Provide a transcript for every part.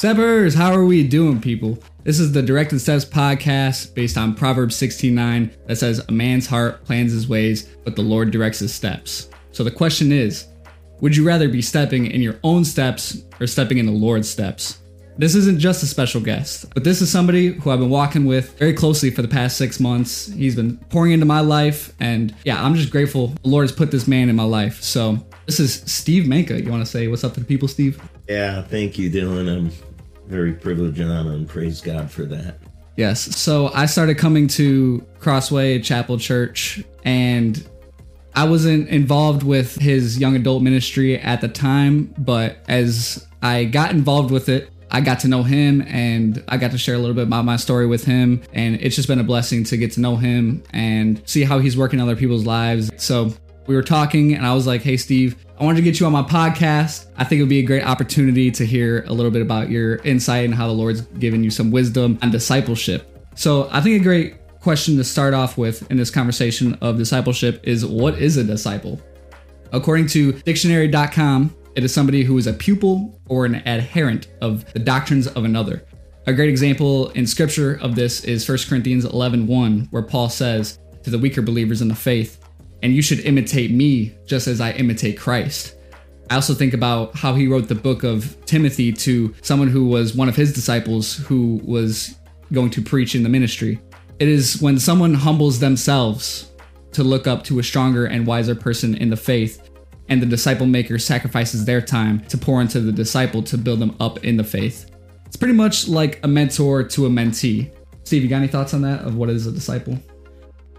Steppers, how are we doing, people? This is the Directed Steps podcast based on Proverbs 16:9 that says, "A man's heart plans his ways, but the Lord directs his steps." So the question is, would you rather be stepping in your own steps or stepping in the Lord's steps? This isn't just a special guest, but this is somebody who I've been walking with very closely for the past six months. He's been pouring into my life, and yeah, I'm just grateful the Lord has put this man in my life. So this is Steve Manka. You want to say what's up to the people, Steve? Yeah, thank you, Dylan. I'm very privileged and honored, and praise God for that. Yes. So I started coming to Crossway Chapel Church, and I wasn't involved with his young adult ministry at the time, but as I got involved with it, I got to know him and I got to share a little bit about my story with him. And it's just been a blessing to get to know him and see how he's working other people's lives. So we were talking, and I was like, hey, Steve, I wanted to get you on my podcast. I think it would be a great opportunity to hear a little bit about your insight and how the Lord's given you some wisdom on discipleship. So I think a great question to start off with in this conversation of discipleship is what is a disciple? According to dictionary.com, it is somebody who is a pupil or an adherent of the doctrines of another. A great example in scripture of this is 1 Corinthians 11:1 where Paul says to the weaker believers in the faith, "And you should imitate me just as I imitate Christ." I also think about how he wrote the book of Timothy to someone who was one of his disciples who was going to preach in the ministry. It is when someone humbles themselves to look up to a stronger and wiser person in the faith and the disciple maker sacrifices their time to pour into the disciple to build them up in the faith. It's pretty much like a mentor to a mentee. Steve, you got any thoughts on that of what is a disciple?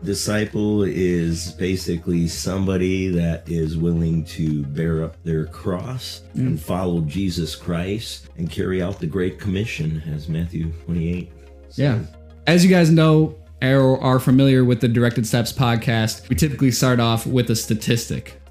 Disciple is basically somebody that is willing to bear up their cross mm. and follow Jesus Christ and carry out the Great Commission, as Matthew 28. Says. Yeah. As you guys know, or are familiar with the Directed Steps podcast, we typically start off with a statistic.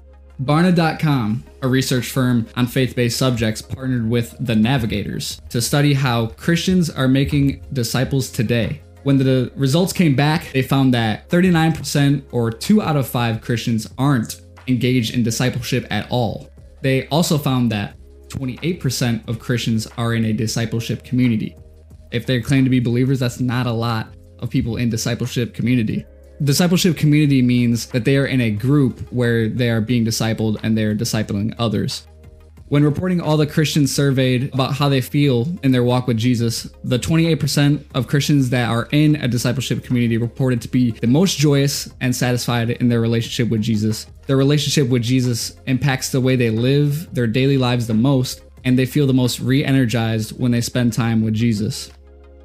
Barna.com, a research firm on faith based subjects, partnered with The Navigators to study how Christians are making disciples today. When the results came back, they found that 39% or 2 out of 5 Christians aren't engaged in discipleship at all. They also found that 28% of Christians are in a discipleship community. If they claim to be believers, that's not a lot of people in discipleship community discipleship community means that they are in a group where they are being discipled and they're discipling others. When reporting all the Christians surveyed about how they feel in their walk with Jesus, the 28% of Christians that are in a discipleship community reported to be the most joyous and satisfied in their relationship with Jesus. Their relationship with Jesus impacts the way they live their daily lives the most, and they feel the most re energized when they spend time with Jesus.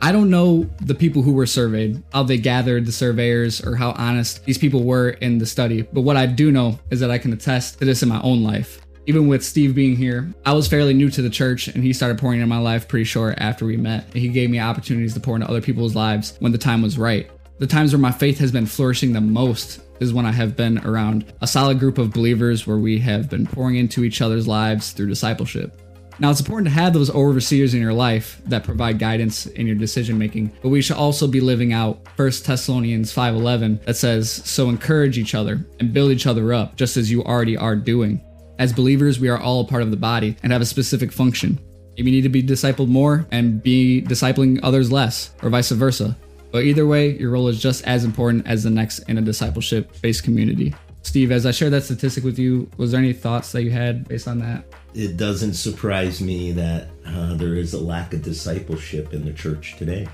I don't know the people who were surveyed, how they gathered the surveyors, or how honest these people were in the study. But what I do know is that I can attest to this in my own life. Even with Steve being here, I was fairly new to the church and he started pouring into my life pretty short after we met. He gave me opportunities to pour into other people's lives when the time was right. The times where my faith has been flourishing the most is when I have been around a solid group of believers where we have been pouring into each other's lives through discipleship. Now, it's important to have those overseers in your life that provide guidance in your decision making, but we should also be living out 1 Thessalonians 5:11 that says, "So encourage each other and build each other up, just as you already are doing." As believers, we are all part of the body and have a specific function. Maybe you need to be discipled more and be discipling others less, or vice versa. But either way, your role is just as important as the next in a discipleship based community. Steve, as I shared that statistic with you, was there any thoughts that you had based on that? It doesn't surprise me that uh, there is a lack of discipleship in the church today.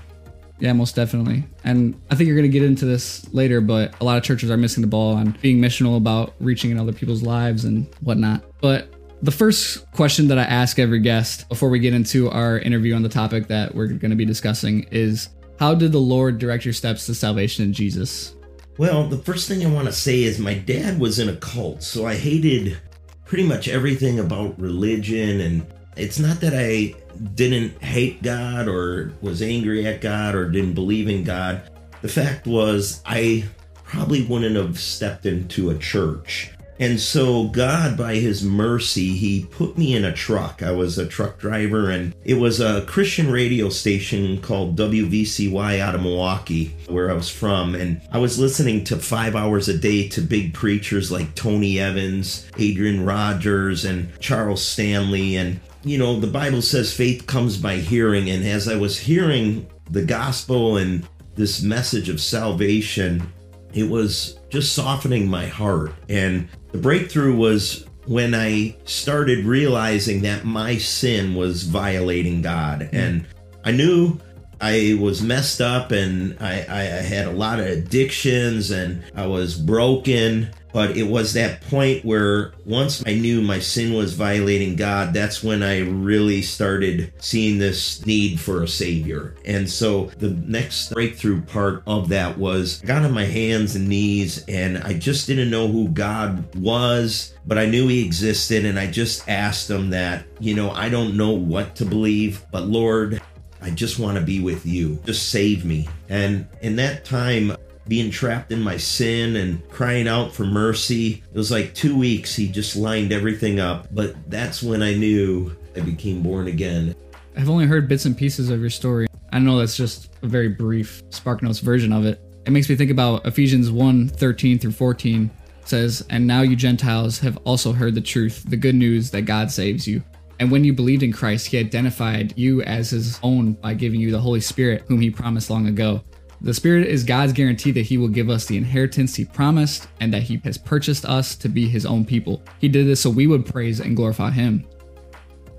Yeah, most definitely. And I think you're going to get into this later, but a lot of churches are missing the ball on being missional about reaching in other people's lives and whatnot. But the first question that I ask every guest before we get into our interview on the topic that we're going to be discussing is How did the Lord direct your steps to salvation in Jesus? Well, the first thing I want to say is my dad was in a cult, so I hated pretty much everything about religion. And it's not that I didn't hate God or was angry at God or didn't believe in God. The fact was, I probably wouldn't have stepped into a church and so, God, by His mercy, He put me in a truck. I was a truck driver, and it was a Christian radio station called WVCY out of Milwaukee, where I was from. And I was listening to five hours a day to big preachers like Tony Evans, Adrian Rogers, and Charles Stanley. And you know, the Bible says faith comes by hearing. And as I was hearing the gospel and this message of salvation, it was just softening my heart. And the breakthrough was when I started realizing that my sin was violating God. And I knew I was messed up and I, I, had a lot of addictions and I was broken. But it was that point where once I knew my sin was violating God, that's when I really started seeing this need for a savior. And so the next breakthrough part of that was I got on my hands and knees and I just didn't know who God was, but I knew he existed. And I just asked him that, you know, I don't know what to believe, but Lord, I just want to be with you. Just save me. And in that time, being trapped in my sin and crying out for mercy, it was like two weeks. He just lined everything up. But that's when I knew I became born again. I've only heard bits and pieces of your story. I know that's just a very brief Spark Notes version of it. It makes me think about Ephesians 1 13 through 14 says, And now you Gentiles have also heard the truth, the good news that God saves you. And when you believed in Christ, he identified you as his own by giving you the Holy Spirit, whom he promised long ago. The Spirit is God's guarantee that he will give us the inheritance he promised and that he has purchased us to be his own people. He did this so we would praise and glorify him.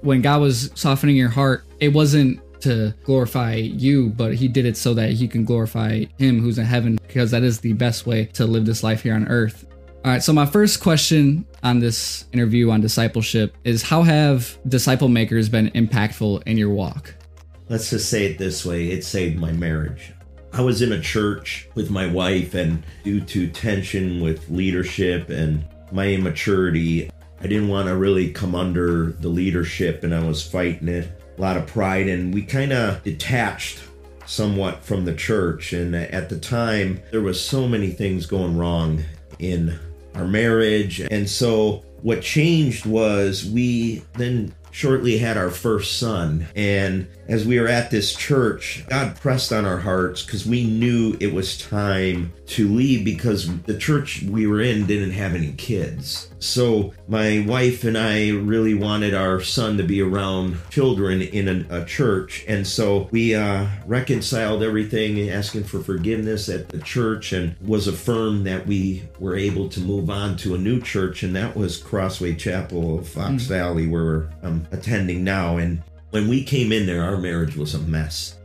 When God was softening your heart, it wasn't to glorify you, but he did it so that he can glorify him who's in heaven because that is the best way to live this life here on earth. All right, so my first question on this interview on discipleship is how have disciple makers been impactful in your walk? Let's just say it this way it saved my marriage. I was in a church with my wife, and due to tension with leadership and my immaturity, I didn't want to really come under the leadership, and I was fighting it. A lot of pride, and we kind of detached somewhat from the church. And at the time, there was so many things going wrong in our marriage. And so what changed was we then shortly had our first son. And as we were at this church, God pressed on our hearts because we knew it was time to leave because the church we were in didn't have any kids. So my wife and I really wanted our son to be around children in a, a church. And so we uh, reconciled everything, asking for forgiveness at the church, and was affirmed that we were able to move on to a new church. And that was Crossway Chapel of Fox mm. Valley, where I'm attending now. And when we came in there, our marriage was a mess.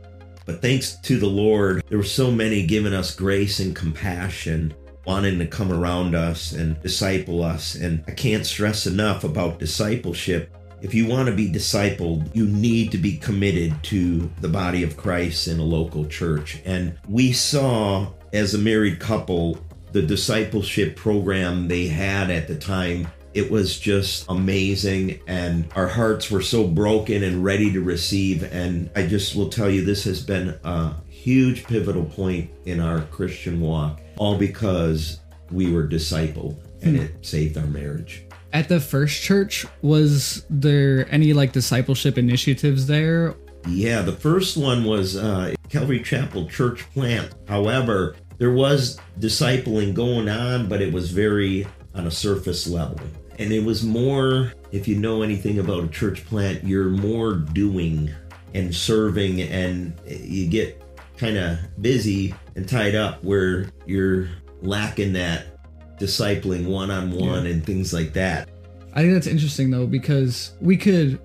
But thanks to the Lord, there were so many giving us grace and compassion, wanting to come around us and disciple us. And I can't stress enough about discipleship. If you want to be discipled, you need to be committed to the body of Christ in a local church. And we saw, as a married couple, the discipleship program they had at the time it was just amazing, and our hearts were so broken and ready to receive. And I just will tell you, this has been a huge pivotal point in our Christian walk, all because we were discipled and it saved our marriage. At the first church, was there any like discipleship initiatives there? Yeah, the first one was uh, Calvary Chapel Church Plant. However, there was discipling going on, but it was very on a surface level. And it was more, if you know anything about a church plant, you're more doing and serving, and you get kind of busy and tied up where you're lacking that discipling one on one and things like that. I think that's interesting though, because we could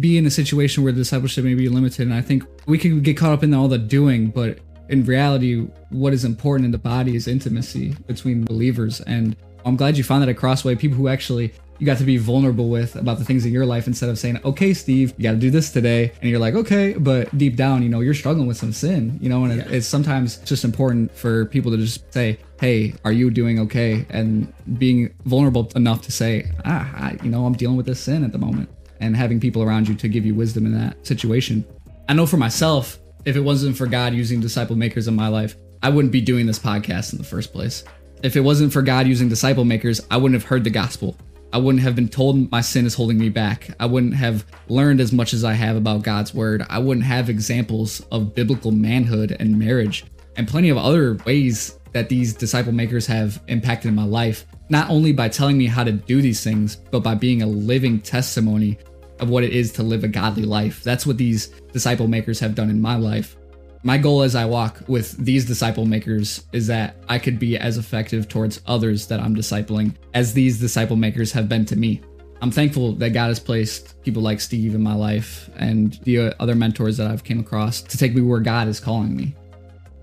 be in a situation where discipleship may be limited, and I think we could get caught up in all the doing, but in reality, what is important in the body is intimacy between believers. And I'm glad you found that at Crossway, people who actually you got to be vulnerable with about the things in your life instead of saying, okay, Steve, you got to do this today. And you're like, okay, but deep down, you know, you're struggling with some sin, you know, and yeah. it's sometimes just important for people to just say, hey, are you doing okay? And being vulnerable enough to say, ah, I, you know, I'm dealing with this sin at the moment and having people around you to give you wisdom in that situation. I know for myself, if it wasn't for God using disciple makers in my life, I wouldn't be doing this podcast in the first place. If it wasn't for God using disciple makers, I wouldn't have heard the gospel. I wouldn't have been told my sin is holding me back. I wouldn't have learned as much as I have about God's word. I wouldn't have examples of biblical manhood and marriage and plenty of other ways that these disciple makers have impacted my life, not only by telling me how to do these things, but by being a living testimony of what it is to live a godly life. That's what these disciple makers have done in my life. My goal as I walk with these disciple makers is that I could be as effective towards others that I'm discipling as these disciple makers have been to me. I'm thankful that God has placed people like Steve in my life and the other mentors that I've came across to take me where God is calling me.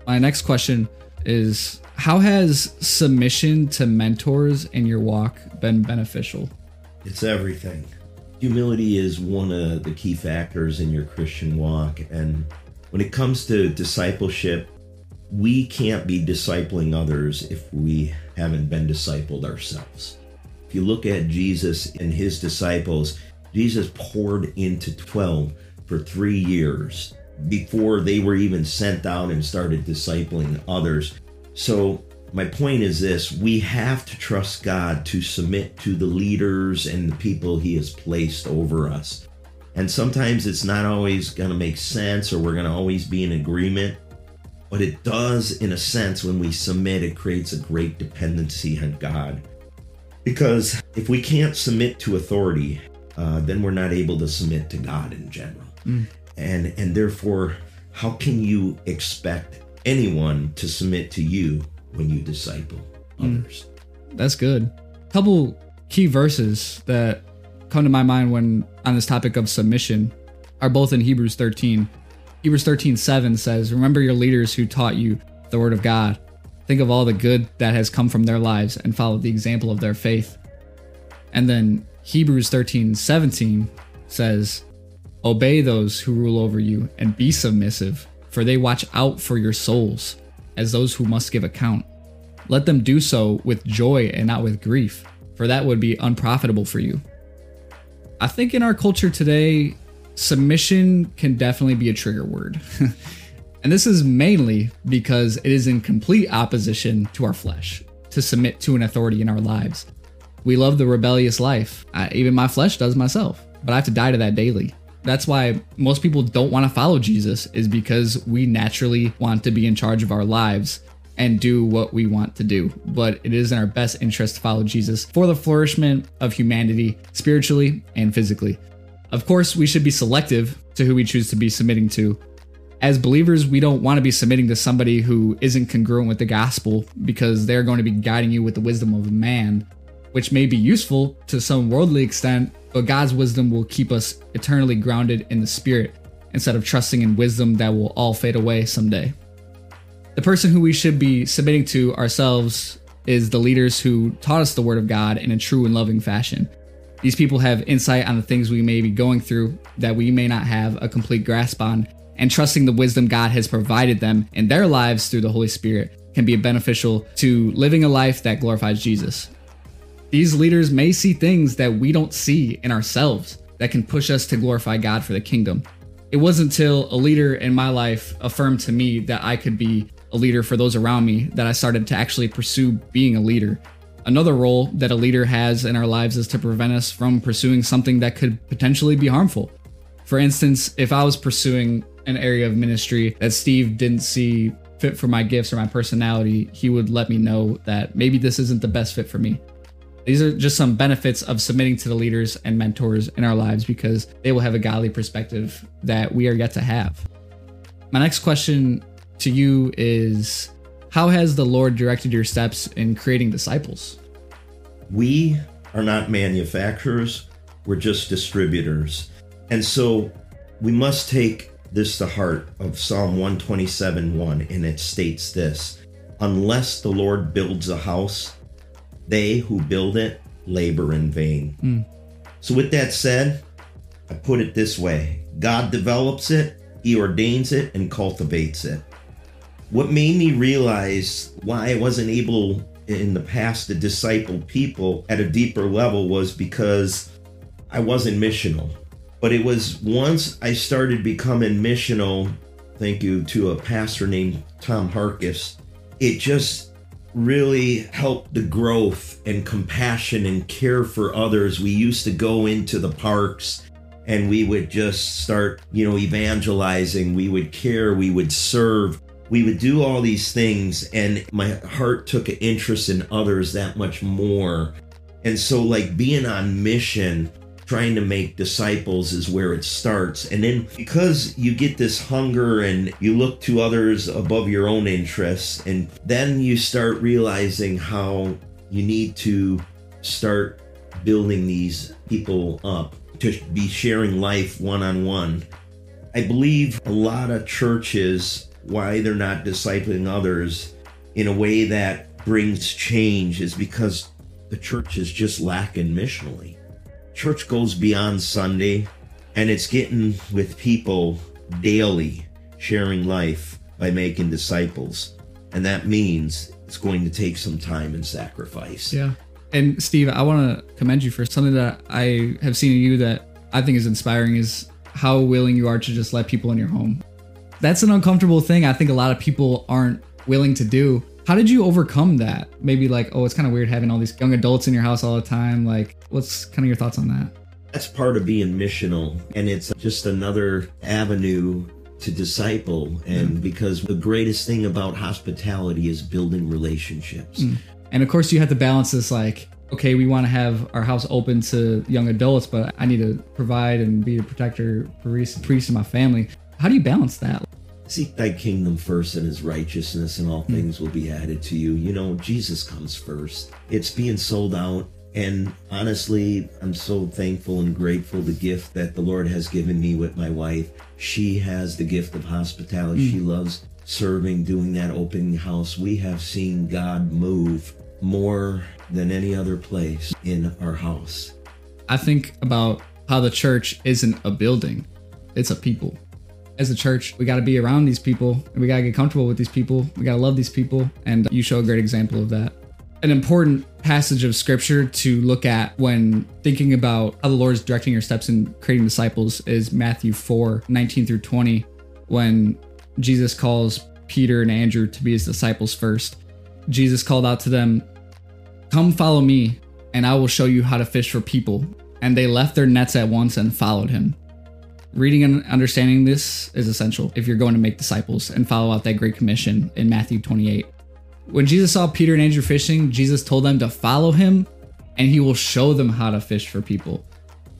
My next question is how has submission to mentors in your walk been beneficial? It's everything. Humility is one of the key factors in your Christian walk and when it comes to discipleship, we can't be discipling others if we haven't been discipled ourselves. If you look at Jesus and his disciples, Jesus poured into 12 for three years before they were even sent out and started discipling others. So, my point is this we have to trust God to submit to the leaders and the people he has placed over us. And sometimes it's not always going to make sense or we're going to always be in agreement. But it does, in a sense, when we submit, it creates a great dependency on God. Because if we can't submit to authority, uh, then we're not able to submit to God in general. Mm. And, and therefore, how can you expect anyone to submit to you when you disciple mm. others? That's good. Couple key verses that come to my mind when on this topic of submission are both in Hebrews 13. Hebrews 13 7 says, Remember your leaders who taught you the word of God. Think of all the good that has come from their lives and follow the example of their faith. And then Hebrews 13 17 says, Obey those who rule over you and be submissive, for they watch out for your souls as those who must give account. Let them do so with joy and not with grief, for that would be unprofitable for you. I think in our culture today, submission can definitely be a trigger word. and this is mainly because it is in complete opposition to our flesh to submit to an authority in our lives. We love the rebellious life. I, even my flesh does myself, but I have to die to that daily. That's why most people don't want to follow Jesus is because we naturally want to be in charge of our lives and do what we want to do. But it is in our best interest to follow Jesus for the flourishment of humanity, spiritually and physically. Of course, we should be selective to who we choose to be submitting to. As believers, we don't want to be submitting to somebody who isn't congruent with the gospel because they're going to be guiding you with the wisdom of man, which may be useful to some worldly extent, but God's wisdom will keep us eternally grounded in the spirit instead of trusting in wisdom that will all fade away someday. The person who we should be submitting to ourselves is the leaders who taught us the Word of God in a true and loving fashion. These people have insight on the things we may be going through that we may not have a complete grasp on, and trusting the wisdom God has provided them in their lives through the Holy Spirit can be beneficial to living a life that glorifies Jesus. These leaders may see things that we don't see in ourselves that can push us to glorify God for the kingdom. It wasn't until a leader in my life affirmed to me that I could be a leader for those around me that I started to actually pursue being a leader. Another role that a leader has in our lives is to prevent us from pursuing something that could potentially be harmful. For instance, if I was pursuing an area of ministry that Steve didn't see fit for my gifts or my personality, he would let me know that maybe this isn't the best fit for me. These are just some benefits of submitting to the leaders and mentors in our lives because they will have a godly perspective that we are yet to have. My next question to you is how has the Lord directed your steps in creating disciples? We are not manufacturers, we're just distributors. And so we must take this to heart of Psalm 127 1, and it states this Unless the Lord builds a house, they who build it labor in vain. Mm. So, with that said, I put it this way God develops it, He ordains it, and cultivates it. What made me realize why I wasn't able in the past to disciple people at a deeper level was because I wasn't missional. But it was once I started becoming missional, thank you to a pastor named Tom Harkis, it just really helped the growth and compassion and care for others. We used to go into the parks and we would just start, you know, evangelizing. We would care, we would serve we would do all these things and my heart took an interest in others that much more and so like being on mission trying to make disciples is where it starts. And then because you get this hunger and you look to others above your own interests, and then you start realizing how you need to start building these people up to be sharing life one on one. I believe a lot of churches, why they're not discipling others in a way that brings change is because the church is just lacking missionally. Church goes beyond Sunday and it's getting with people daily, sharing life by making disciples. And that means it's going to take some time and sacrifice. Yeah. And Steve, I want to commend you for something that I have seen in you that I think is inspiring is how willing you are to just let people in your home. That's an uncomfortable thing I think a lot of people aren't willing to do. How did you overcome that? Maybe like, oh, it's kind of weird having all these young adults in your house all the time. Like, what's kind of your thoughts on that? That's part of being missional, and it's just another avenue to disciple. And mm. because the greatest thing about hospitality is building relationships. Mm. And of course, you have to balance this like, okay, we want to have our house open to young adults, but I need to provide and be a protector, priest, priest of my family. How do you balance that? Seek thy kingdom first and his righteousness, and all mm. things will be added to you. You know, Jesus comes first. It's being sold out. And honestly, I'm so thankful and grateful the gift that the Lord has given me with my wife. She has the gift of hospitality. Mm. She loves serving, doing that opening house. We have seen God move more than any other place in our house. I think about how the church isn't a building, it's a people. As a church, we got to be around these people we got to get comfortable with these people. We got to love these people. And you show a great example of that. An important passage of scripture to look at when thinking about how the Lord is directing your steps in creating disciples is Matthew 4 19 through 20, when Jesus calls Peter and Andrew to be his disciples first. Jesus called out to them, Come follow me, and I will show you how to fish for people. And they left their nets at once and followed him. Reading and understanding this is essential if you're going to make disciples and follow out that great commission in Matthew 28. When Jesus saw Peter and Andrew fishing, Jesus told them to follow him and he will show them how to fish for people.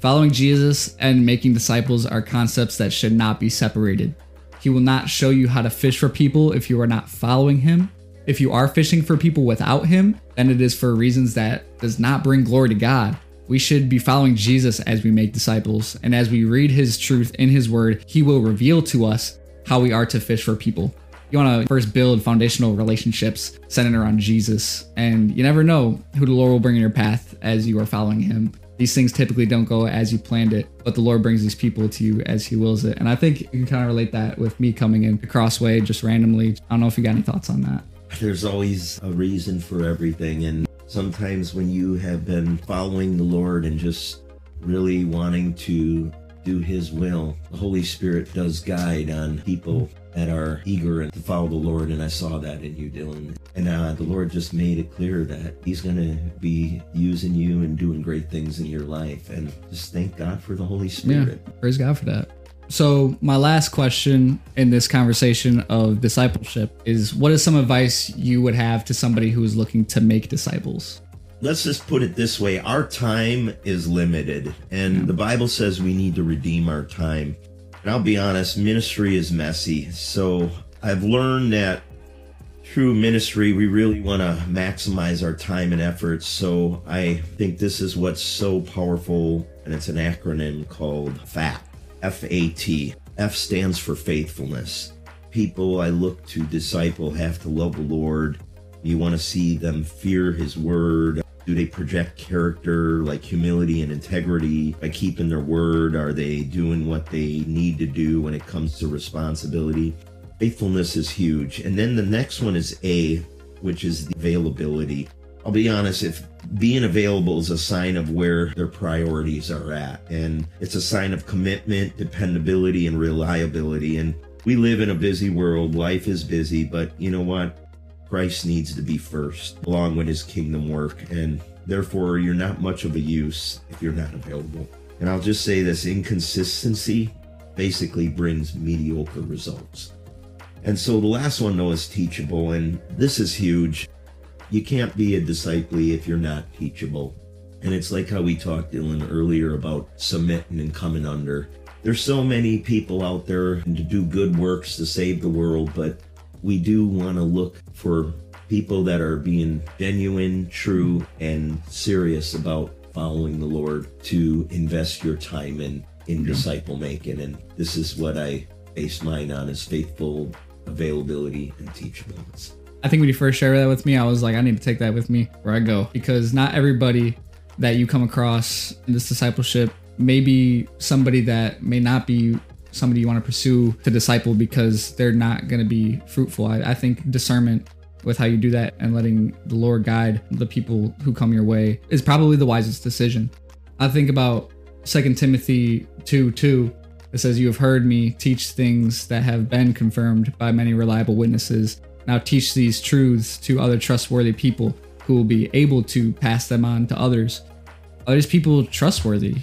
Following Jesus and making disciples are concepts that should not be separated. He will not show you how to fish for people if you are not following him. If you are fishing for people without him, then it is for reasons that does not bring glory to God. We should be following Jesus as we make disciples, and as we read his truth in his word, he will reveal to us how we are to fish for people. You want to first build foundational relationships centered around Jesus, and you never know who the Lord will bring in your path as you are following him these things typically don't go as you planned it, but the Lord brings these people to you as He wills it. And I think you can kind of relate that with me coming in the crossway just randomly. I don't know if you got any thoughts on that. There's always a reason for everything. And sometimes when you have been following the Lord and just really wanting to do His will, the Holy Spirit does guide on people that are eager to follow the Lord, and I saw that in you, Dylan. And uh, the Lord just made it clear that He's going to be using you and doing great things in your life. And just thank God for the Holy Spirit. Yeah, praise God for that. So, my last question in this conversation of discipleship is what is some advice you would have to somebody who is looking to make disciples? Let's just put it this way our time is limited, and yeah. the Bible says we need to redeem our time. And I'll be honest, ministry is messy. So I've learned that through ministry, we really want to maximize our time and efforts. So I think this is what's so powerful, and it's an acronym called FAT. F A T. F stands for faithfulness. People I look to disciple have to love the Lord. You want to see them fear His word, do they project character like humility and integrity by keeping their word? Are they doing what they need to do when it comes to responsibility? Faithfulness is huge. And then the next one is A, which is the availability. I'll be honest, if being available is a sign of where their priorities are at, and it's a sign of commitment, dependability, and reliability. And we live in a busy world. Life is busy, but you know what? Christ needs to be first, along with his kingdom work, and therefore you're not much of a use if you're not available. And I'll just say this inconsistency basically brings mediocre results. And so the last one, though, is teachable, and this is huge. You can't be a disciple if you're not teachable. And it's like how we talked, Dylan, earlier about submitting and coming under. There's so many people out there to do good works to save the world, but we do want to look for people that are being genuine, true, and serious about following the Lord to invest your time in in yeah. disciple making. And this is what I base mine on is faithful availability and teachableness. I think when you first shared that with me, I was like, I need to take that with me where I go because not everybody that you come across in this discipleship may be somebody that may not be somebody you want to pursue to disciple because they're not going to be fruitful. I, I think discernment with how you do that and letting the Lord guide the people who come your way is probably the wisest decision. I think about 2 Timothy 2 2. It says, You have heard me teach things that have been confirmed by many reliable witnesses. Now teach these truths to other trustworthy people who will be able to pass them on to others. Are these people trustworthy?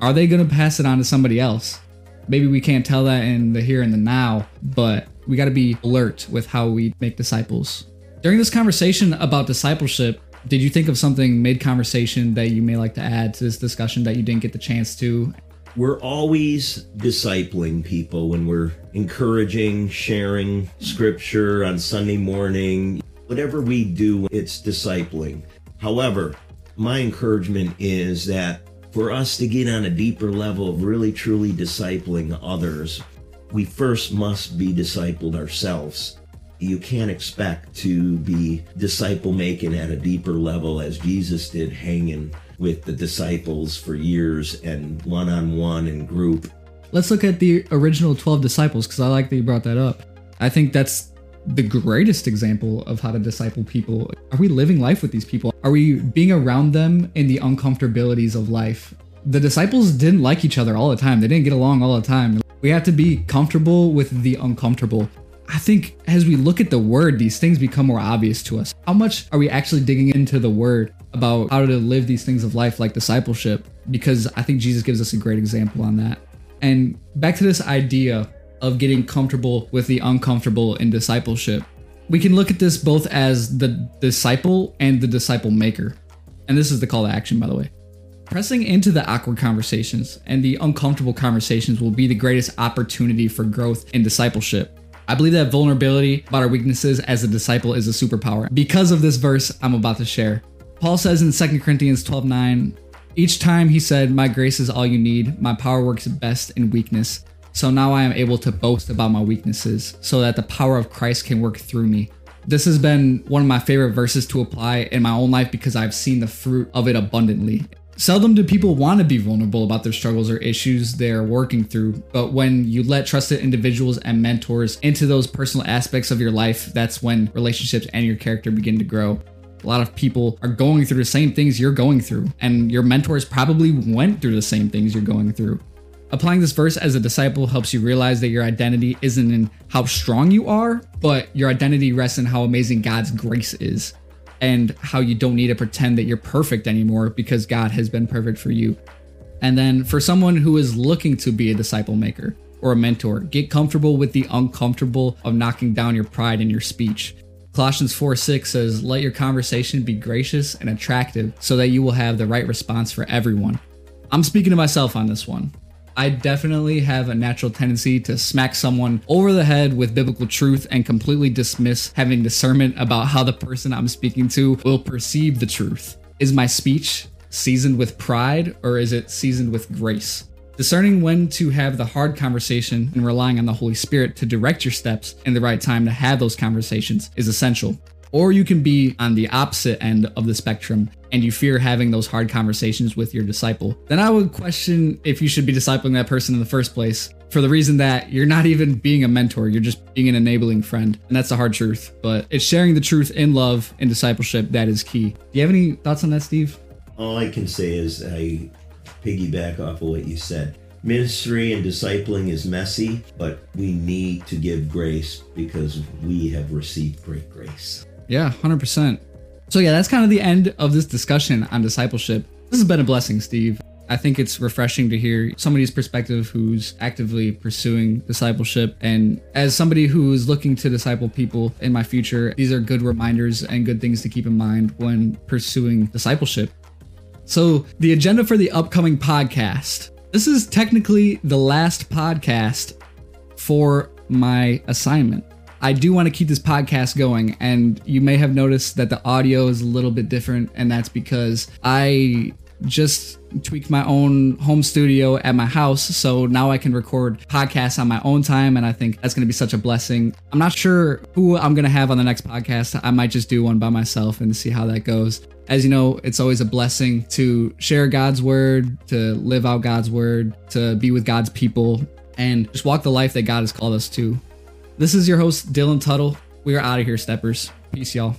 Are they going to pass it on to somebody else? Maybe we can't tell that in the here and the now, but we got to be alert with how we make disciples. During this conversation about discipleship, did you think of something mid conversation that you may like to add to this discussion that you didn't get the chance to? We're always discipling people when we're encouraging, sharing scripture on Sunday morning. Whatever we do, it's discipling. However, my encouragement is that for us to get on a deeper level of really truly discipling others, we first must be discipled ourselves you can't expect to be disciple making at a deeper level as Jesus did, hanging with the disciples for years and one on one and group. Let's look at the original 12 disciples because I like that you brought that up. I think that's the greatest example of how to disciple people. Are we living life with these people? Are we being around them in the uncomfortabilities of life? The disciples didn't like each other all the time, they didn't get along all the time. We have to be comfortable with the uncomfortable. I think as we look at the word, these things become more obvious to us. How much are we actually digging into the word about how to live these things of life like discipleship? Because I think Jesus gives us a great example on that. And back to this idea of getting comfortable with the uncomfortable in discipleship. We can look at this both as the disciple and the disciple maker. And this is the call to action, by the way. Pressing into the awkward conversations and the uncomfortable conversations will be the greatest opportunity for growth in discipleship. I believe that vulnerability about our weaknesses as a disciple is a superpower. Because of this verse I'm about to share. Paul says in 2 Corinthians 12 9, each time he said, My grace is all you need, my power works best in weakness. So now I am able to boast about my weaknesses, so that the power of Christ can work through me. This has been one of my favorite verses to apply in my own life because I've seen the fruit of it abundantly. Seldom do people want to be vulnerable about their struggles or issues they're working through, but when you let trusted individuals and mentors into those personal aspects of your life, that's when relationships and your character begin to grow. A lot of people are going through the same things you're going through, and your mentors probably went through the same things you're going through. Applying this verse as a disciple helps you realize that your identity isn't in how strong you are, but your identity rests in how amazing God's grace is and how you don't need to pretend that you're perfect anymore because God has been perfect for you. And then for someone who is looking to be a disciple maker or a mentor, get comfortable with the uncomfortable of knocking down your pride in your speech. Colossians 4 6 says, Let your conversation be gracious and attractive so that you will have the right response for everyone. I'm speaking to myself on this one. I definitely have a natural tendency to smack someone over the head with biblical truth and completely dismiss having discernment about how the person I'm speaking to will perceive the truth. Is my speech seasoned with pride or is it seasoned with grace? Discerning when to have the hard conversation and relying on the Holy Spirit to direct your steps in the right time to have those conversations is essential. Or you can be on the opposite end of the spectrum and you fear having those hard conversations with your disciple. Then I would question if you should be discipling that person in the first place for the reason that you're not even being a mentor, you're just being an enabling friend. And that's the hard truth. But it's sharing the truth in love and discipleship that is key. Do you have any thoughts on that, Steve? All I can say is I piggyback off of what you said. Ministry and discipling is messy, but we need to give grace because we have received great grace. Yeah, 100%. So, yeah, that's kind of the end of this discussion on discipleship. This has been a blessing, Steve. I think it's refreshing to hear somebody's perspective who's actively pursuing discipleship. And as somebody who is looking to disciple people in my future, these are good reminders and good things to keep in mind when pursuing discipleship. So, the agenda for the upcoming podcast. This is technically the last podcast for my assignment. I do want to keep this podcast going, and you may have noticed that the audio is a little bit different, and that's because I just tweaked my own home studio at my house. So now I can record podcasts on my own time. And I think that's going to be such a blessing. I'm not sure who I'm going to have on the next podcast. I might just do one by myself and see how that goes. As you know, it's always a blessing to share God's word, to live out God's word, to be with God's people, and just walk the life that God has called us to. This is your host, Dylan Tuttle. We are out of here, steppers. Peace, y'all.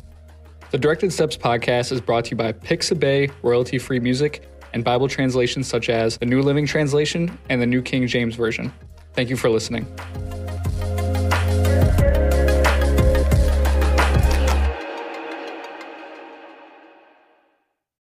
The Directed Steps podcast is brought to you by Pixabay royalty free music and Bible translations such as the New Living Translation and the New King James Version. Thank you for listening.